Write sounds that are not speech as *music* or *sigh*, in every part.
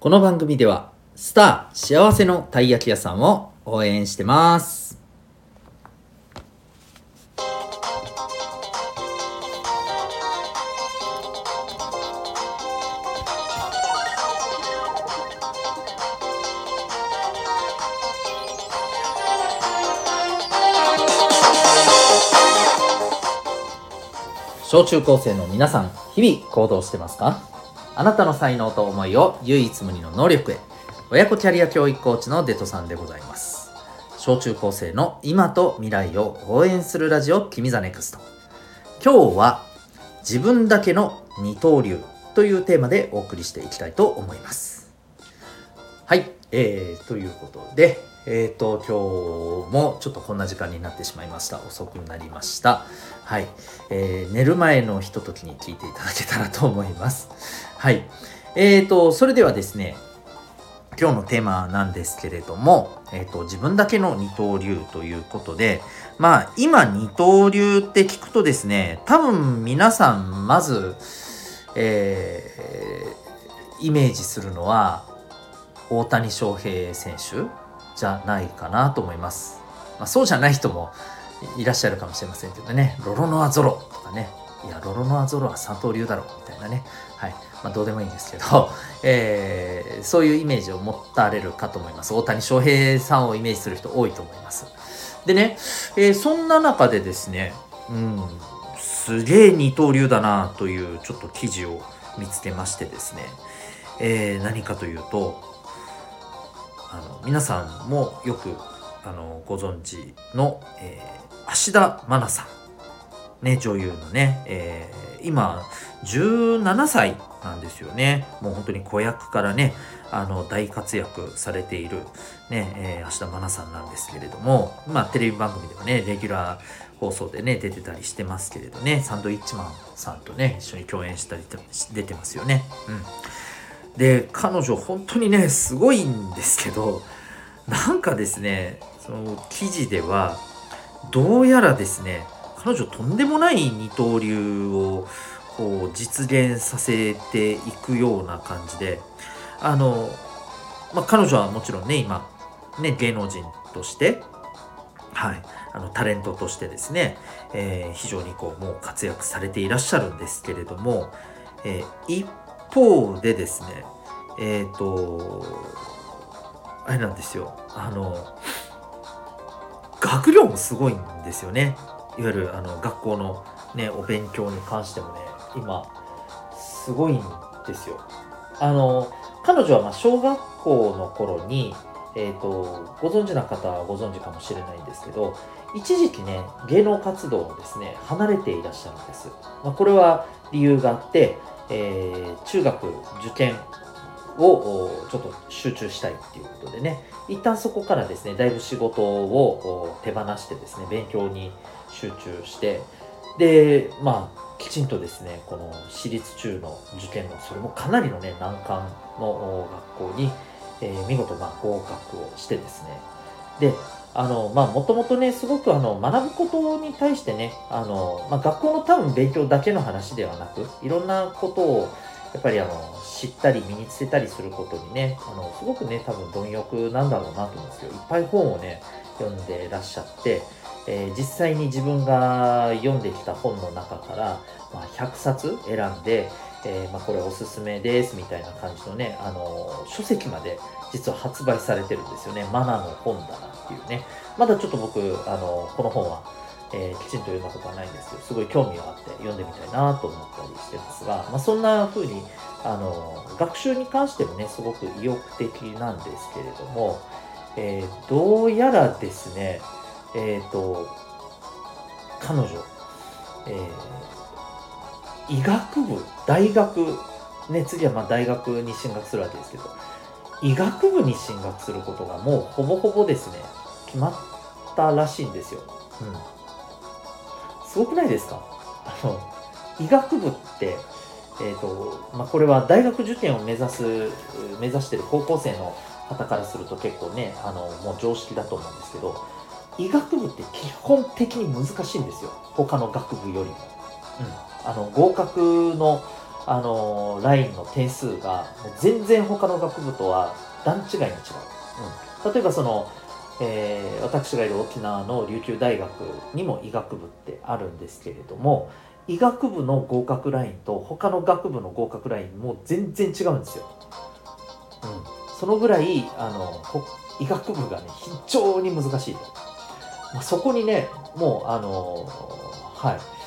この番組ではスター幸せのたい焼き屋さんを応援してます。小中高生の皆さん日々行動してますか？あなたの才能と思いを唯一無二の能力へ親子キャリア教育コーチのデトさんでございます小中高生の今と未来を応援するラジオ君 the NEXT 今日は自分だけの二刀流というテーマでお送りしていきたいと思いますはいえー、ということでえーっと、今日もちょっとこんな時間になってしまいました。遅くなりました。はい。えー、寝る前のひとときに聞いていただけたらと思います。はい。えっ、ー、と、それではですね、今日のテーマなんですけれども、えっ、ー、と、自分だけの二刀流ということで、まあ、今二刀流って聞くとですね、多分皆さん、まず、えー、イメージするのは、大谷翔平選手じゃないかなと思います。まあ、そうじゃない人もいらっしゃるかもしれませんけどね、ロロノアゾロとかね、いや、ロロノアゾロは三刀流だろみたいなね、はい、まあ、どうでもいいんですけど、*laughs* えー、そういうイメージを持たれるかと思います。大谷翔平さんをイメージする人多いと思います。でね、えー、そんな中でですね、うん、すげえ二刀流だなというちょっと記事を見つけましてですね、えー、何かというと、あの皆さんもよくあのご存知の、えー、芦田愛菜さん、ね、女優のね、えー、今17歳なんですよねもう本当に子役からねあの大活躍されている、ねえー、芦田愛菜さんなんですけれども、まあ、テレビ番組ではねレギュラー放送でね出てたりしてますけれどねサンドイッチマンさんとね一緒に共演したり出てますよね。うんで彼女本当にねすごいんですけどなんかですねその記事ではどうやらですね彼女とんでもない二刀流をこう実現させていくような感じであの、まあ、彼女はもちろんね今ね芸能人としてはいあのタレントとしてですね、えー、非常にこうもう活躍されていらっしゃるんですけれども、えー、一方でですねえっ、ー、とあれなんですよあの学業もすごいんですよね。いわゆるあの学校のねお勉強に関してもね今すごいんですよ。あの彼女はま小学校の頃にえーと、ご存知な方はご存知かもしれないんですけど一時期ね芸能活動をですね離れていらっしゃるんです、まあ、これは理由があって、えー、中学受験をちょっと集中したいっていうことでね一旦そこからですねだいぶ仕事を手放してですね勉強に集中してでまあきちんとですねこの私立中の受験のそれもかなりのね難関の学校に、えー、見事まあ合格をしてですね。であのまあもともとねすごくあの学ぶことに対してねあの、まあ、学校の多分勉強だけの話ではなくいろんなことをやっぱりあの知ったり身につけたりすることにねあのすごくね多分貪欲なんだろうなと思うんですよ。いっぱい本をね読んでらっしゃって、えー、実際に自分が読んできた本の中から、まあ、100冊選んで、えー、まあ、これおすすめですみたいな感じのねあの書籍まで実は発売されてるんですよね。マナーの本棚っていうね。まだちょっと僕あのこの本はえー、きちんと読んだことはないんですけど、すごい興味があって読んでみたいなと思ったりしてますが、まあ、そんな風に、あの、学習に関してもね、すごく意欲的なんですけれども、えー、どうやらですね、えっ、ー、と、彼女、えー、医学部、大学、ね、次はまあ大学に進学するわけですけど、医学部に進学することがもうほぼほぼですね、決まったらしいんですよ。うん。すごくないですか？あの医学部って、えーとまあ、これは大学受験を目指す目指してる高校生の方からすると結構ねあのもう常識だと思うんですけど医学部って基本的に難しいんですよ。他の学部よりも。うん、あの合格のあのラインの点数がもう全然他の学部とは段違いに違う、うん、例えばその、えー、私がいる沖縄の琉球大学にも医学部ってあるんですけれども医学部の合格ラインと他の学部の合格ラインも全然違うんですよ、うん、そのぐらいあの医学部がね非常に難しいと、まあ、そこにねもうあのはい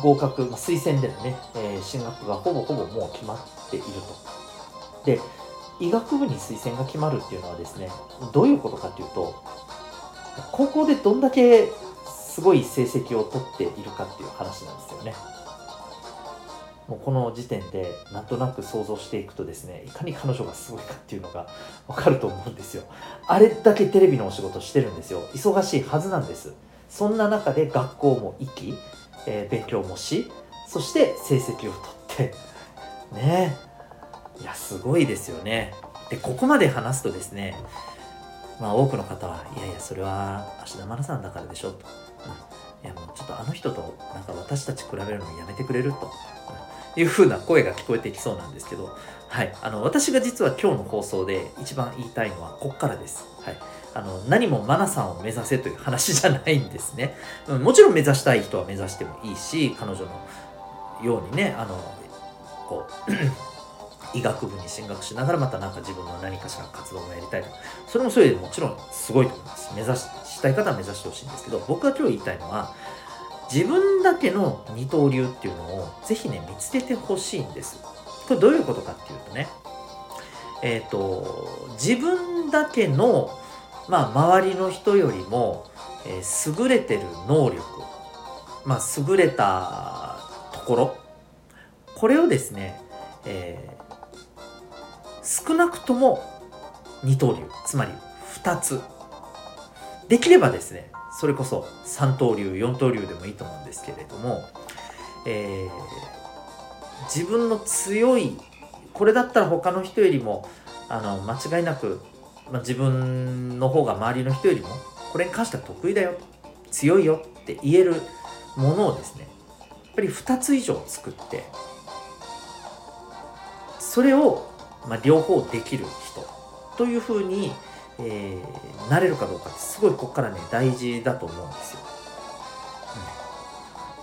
合格、まあ、推薦でのね、えー、進学がほぼほぼもう決まっていると。で、医学部に推薦が決まるっていうのはですね、どういうことかっていうと、高校でどんだけすごい成績を取っているかっていう話なんですよね。もうこの時点でなんとなく想像していくとですねいかに彼女がすごいかっていうのがわかると思うんですよ。あれだけテレビのお仕事してるんですよ。忙しいはずなんです。そんな中で学校も行きえー、勉強もしそして成績を取ってね。いやすごいですよね。でここまで話すとですねまあ多くの方はいやいやそれは芦田愛菜さんだからでしょと、うん、いやもうちょっとあの人となんか私たち比べるのやめてくれると、いうふうな声が聞こえてきそうなんですけどはい。あの私が実は今日の放送で一番言いたいのはこっからです。はい。あの何もマナさんを目指せという話じゃないんですね、もちろん目指したい人は目指してもいいし彼女のようにねあのこう *clears throat* 医学部に進学しながらまた何か自分の何かしら活動もやりたいとかそれもそれでもちろんすごいと思います。目指したい方は目指してほしいんですけど僕が今日言いたいのは自分だけの二刀流っていうのをぜひね見つけてほしいんです。これどういうことかっていうとねえっ、ー、と自分だけのまあ、周りの人よりも、えー、優れてる能力、まあ、優れたところこれをですね、えー、少なくとも二刀流つまり2つ。できればですねそれこそ三刀流四刀流でもいいと思うんですけれども、えー、自分の強いこれだったら他の人よりもあの間違いなくまあ、自分の方が周りの人よりもこれに関しては得意だよ強いよって言えるものをですねやっぱり2つ以上作ってそれを、まあ、両方できる人というふうに、えー、なれるかどうかってすごいここからね大事だと思うんですよ。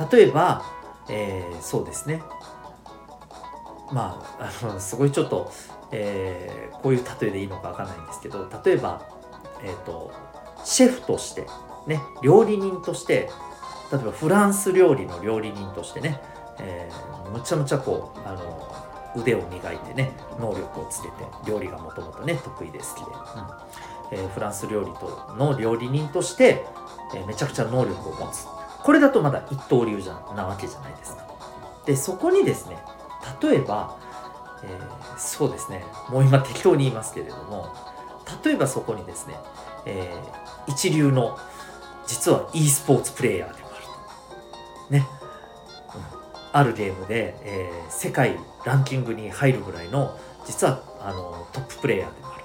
うん、例えば、えー、そうですねまああのすごいちょっとえー、こういう例えでいいのかわかんないんですけど例えば、えーと、シェフとしてね料理人として例えばフランス料理の料理人としてね、えー、むちゃむちゃこうあの腕を磨いてね能力をつけて料理がもともとね得意で好きで、うん。えー、フランス料理との料理人として、えー、めちゃくちゃ能力を持つ。これだとまだ一刀流じゃなわけじゃないですか。でそこにですね例えばえー、そうですねもう今適当に言いますけれども例えばそこにですね、えー、一流の実は e スポーツプレイヤーでもあると。ね、うん、あるゲームで、えー、世界ランキングに入るぐらいの実はあのトッププレイヤーでもある。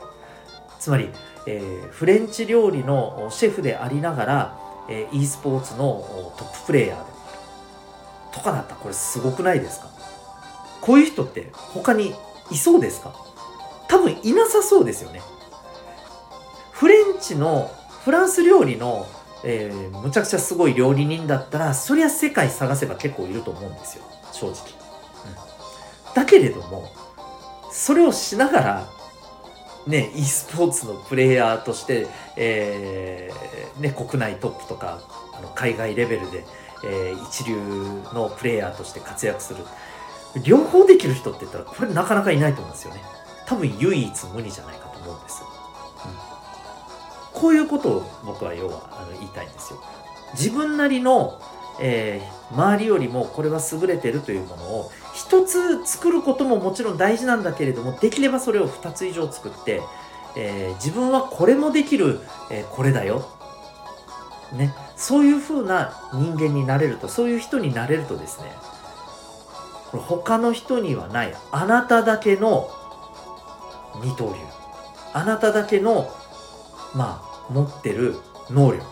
つまり、えー、フレンチ料理のシェフでありながら、えー、e スポーツのトッププレイヤーでもある。とかだったらこれすごくないですか？こういう人って他にいそうですか？多分いなさそうですよね。フレンチのフランス料理の、えー、むちゃくちゃすごい料理人だったらそりゃ世界探せば結構いると思うんですよ。正直、だけれどもそれをしながらね e スポーツのプレイヤーとして、えーね、国内トップとかあの海外レベルで、えー、一流のプレイヤーとして活躍する。両方できる人って言ったらこれなかなかいないと思うんですよね。多分唯一無二じゃないかと思うんです、うん、こういうことを僕は要はあの言いたいんですよ。自分なりの、えー、周りよりもこれは優れてるというものを一つ作ることももちろん大事なんだけれどもできればそれを2つ以上作って、えー、自分はこれもできる、えー、これだよ。ね、そういうふうな人間になれるとそういう人になれるとですねこれ他の人にはない。あなただけの二刀流。あなただけのまあ持ってる能力。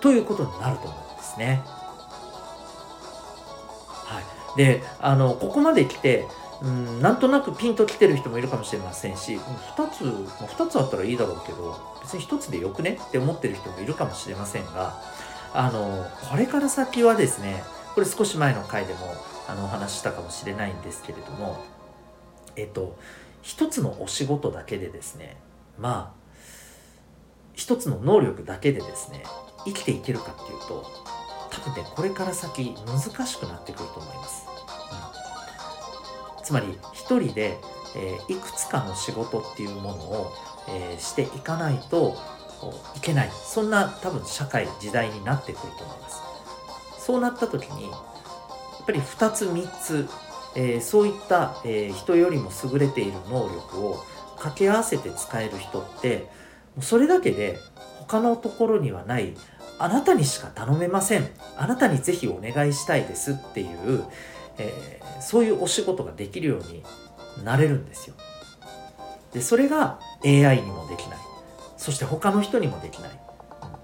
ということになると思うんですね。はい、であのここまで来てうんなんとなくピンときてる人もいるかもしれませんし2つ2つあったらいいだろうけど別に1つでよくね？って思ってる人もいるかもしれませんがあのこれから先はですねこれ少し前の回でもあのお話ししたかもしれないんですけれどもえっと一つのお仕事だけでですねまあ一つの能力だけでですね生きていけるかっていうと多分ねこれから先難しくなってくると思います、うん、つまり一人で、えー、いくつかの仕事っていうものを、えー、していかないといけない。そんな多分社会時代になってくると思います。そうなった時にやっぱり2つ3つ、えー、そういった、えー、人よりも優れている能力を掛け合わせて使える人ってそれだけで他のところにはないあなたにしか頼めません。あなたにぜひお願いしたいですっていう、えー、そういうお仕事ができるようになれるんですよ。でそれが AI にもできない。そして他の人にもできない。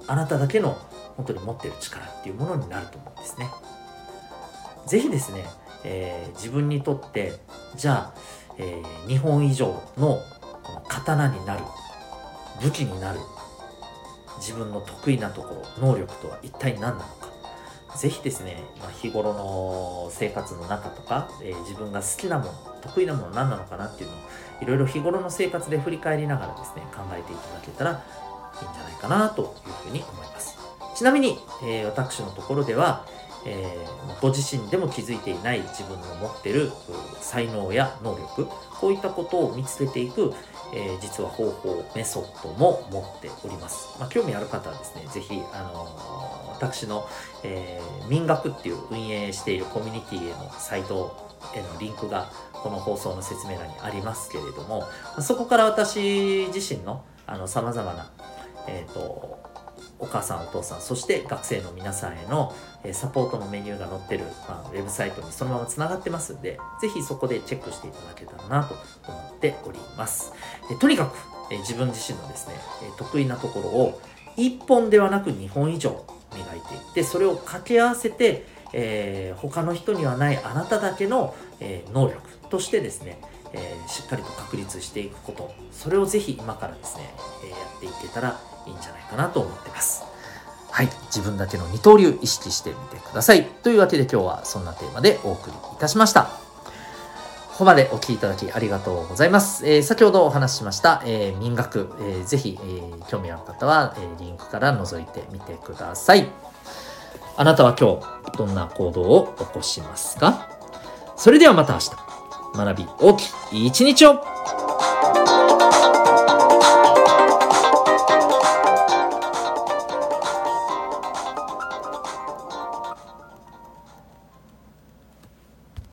あなただけの本当に持ってる力っていうものになると思うんですね。是非ですね、えー、自分にとってじゃあ、えー、日本以上のこの刀になる武器になる自分の得意なところ能力とは一体何なのか。是非ですね、まあ、日頃の生活の中とか、えー、自分が好きなもの得意なもの何なのかなっていうのをいろいろ日頃の生活で振り返りながらですね考えていただけたらいいんじゃないかなというふうに思います。ちなみに、えー、私のところでは、えー、ご自身でも気づいていない自分の持ってる才能や能力こういったことを見つけていく、えー、実は方法メソッドも持っております、まあ、興味ある方はですね是非あの私の、え民学っていう運営しているコミュニティへのサイトへのリンクがこの放送の説明欄にありますけれどもそこから私自身のさまざまな、えーとお母さんお父さんそして学生の皆さんへのサポートのメニューが載ってる、まあ、ウェブサイトにそのままつながってますんで是非そこでチェックしていただけたらなと思っております。とにかく自分自身のですね得意なところを1本ではなく2本以上磨いていってそれを掛け合わせて、えー、他の人にはないあなただけの、えー、能力としてですねえー、しっかりと確立していくこと。それをぜひ今からですね、え、やっていけたらいいんじゃないかなと思ってます。はい。自分だけの二刀流意識してみてください。というわけで今日はそんなテーマでお送りいたしました。ここまでお聴きいただきありがとうございます。えー、先ほどお話ししました、えー、民学、えー、ぜひ、えー、興味ある方は、えー、リンクから覗いてみてください。あなたは今日どんな行動を起こしますか？それではまた明日。学び大きい一日を